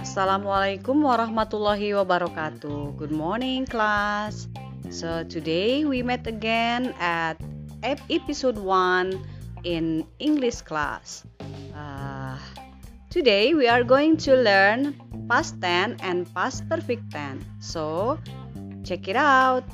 Assalamualaikum warahmatullahi wabarakatuh. Good morning, class. So, today we met again at episode 1 in English class. Uh, today we are going to learn past tense and past perfect tense. So, check it out.